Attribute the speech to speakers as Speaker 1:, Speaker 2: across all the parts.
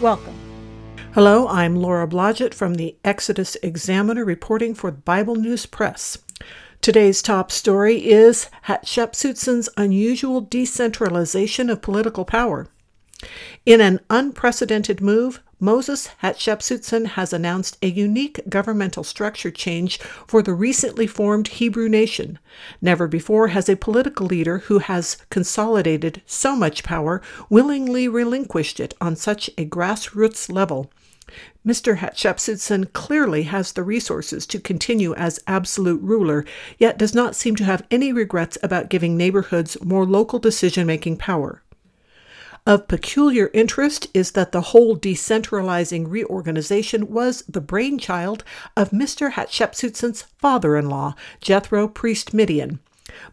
Speaker 1: Welcome.
Speaker 2: Hello, I'm Laura Blodgett from the Exodus Examiner reporting for Bible News Press. Today's top story is Hatshepsut's unusual decentralization of political power. In an unprecedented move, Moses Hatshepsut has announced a unique governmental structure change for the recently formed Hebrew nation. Never before has a political leader who has consolidated so much power willingly relinquished it on such a grassroots level. Mr. Hatshepsut clearly has the resources to continue as absolute ruler, yet does not seem to have any regrets about giving neighborhoods more local decision making power. Of peculiar interest is that the whole decentralizing reorganization was the brainchild of Mr. Hatshepsut's father in law, Jethro Priest Midian.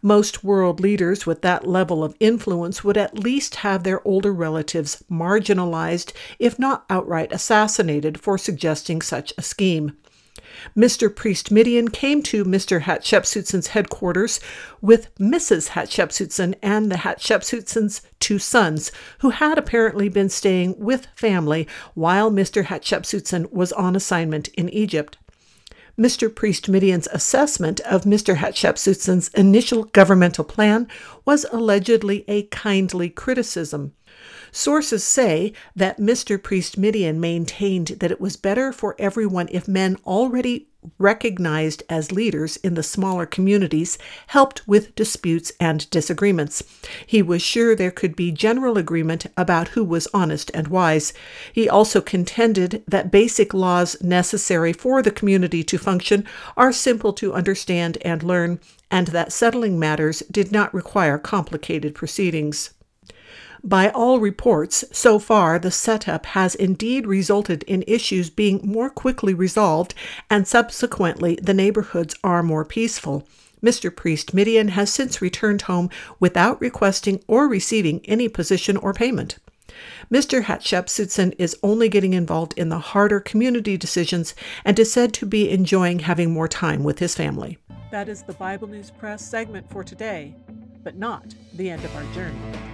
Speaker 2: Most world leaders with that level of influence would at least have their older relatives marginalized, if not outright assassinated, for suggesting such a scheme. Mr. Priest Midian came to Mr. Hatshepsut's headquarters with Mrs. Hatshepsut and the Hatshepsut's two sons, who had apparently been staying with family while Mr. Hatshepsut was on assignment in Egypt. Mr. Priest Midian's assessment of Mr. Hatshepsut's initial governmental plan was allegedly a kindly criticism. Sources say that Mr. Priest Midian maintained that it was better for everyone if men already recognized as leaders in the smaller communities helped with disputes and disagreements. He was sure there could be general agreement about who was honest and wise. He also contended that basic laws necessary for the community to function are simple to understand and learn, and that settling matters did not require complicated proceedings. By all reports, so far the setup has indeed resulted in issues being more quickly resolved, and subsequently the neighborhoods are more peaceful. Mr. Priest Midian has since returned home without requesting or receiving any position or payment. Mr. Hatshepsut is only getting involved in the harder community decisions and is said to be enjoying having more time with his family.
Speaker 1: That is the Bible News Press segment for today, but not the end of our journey.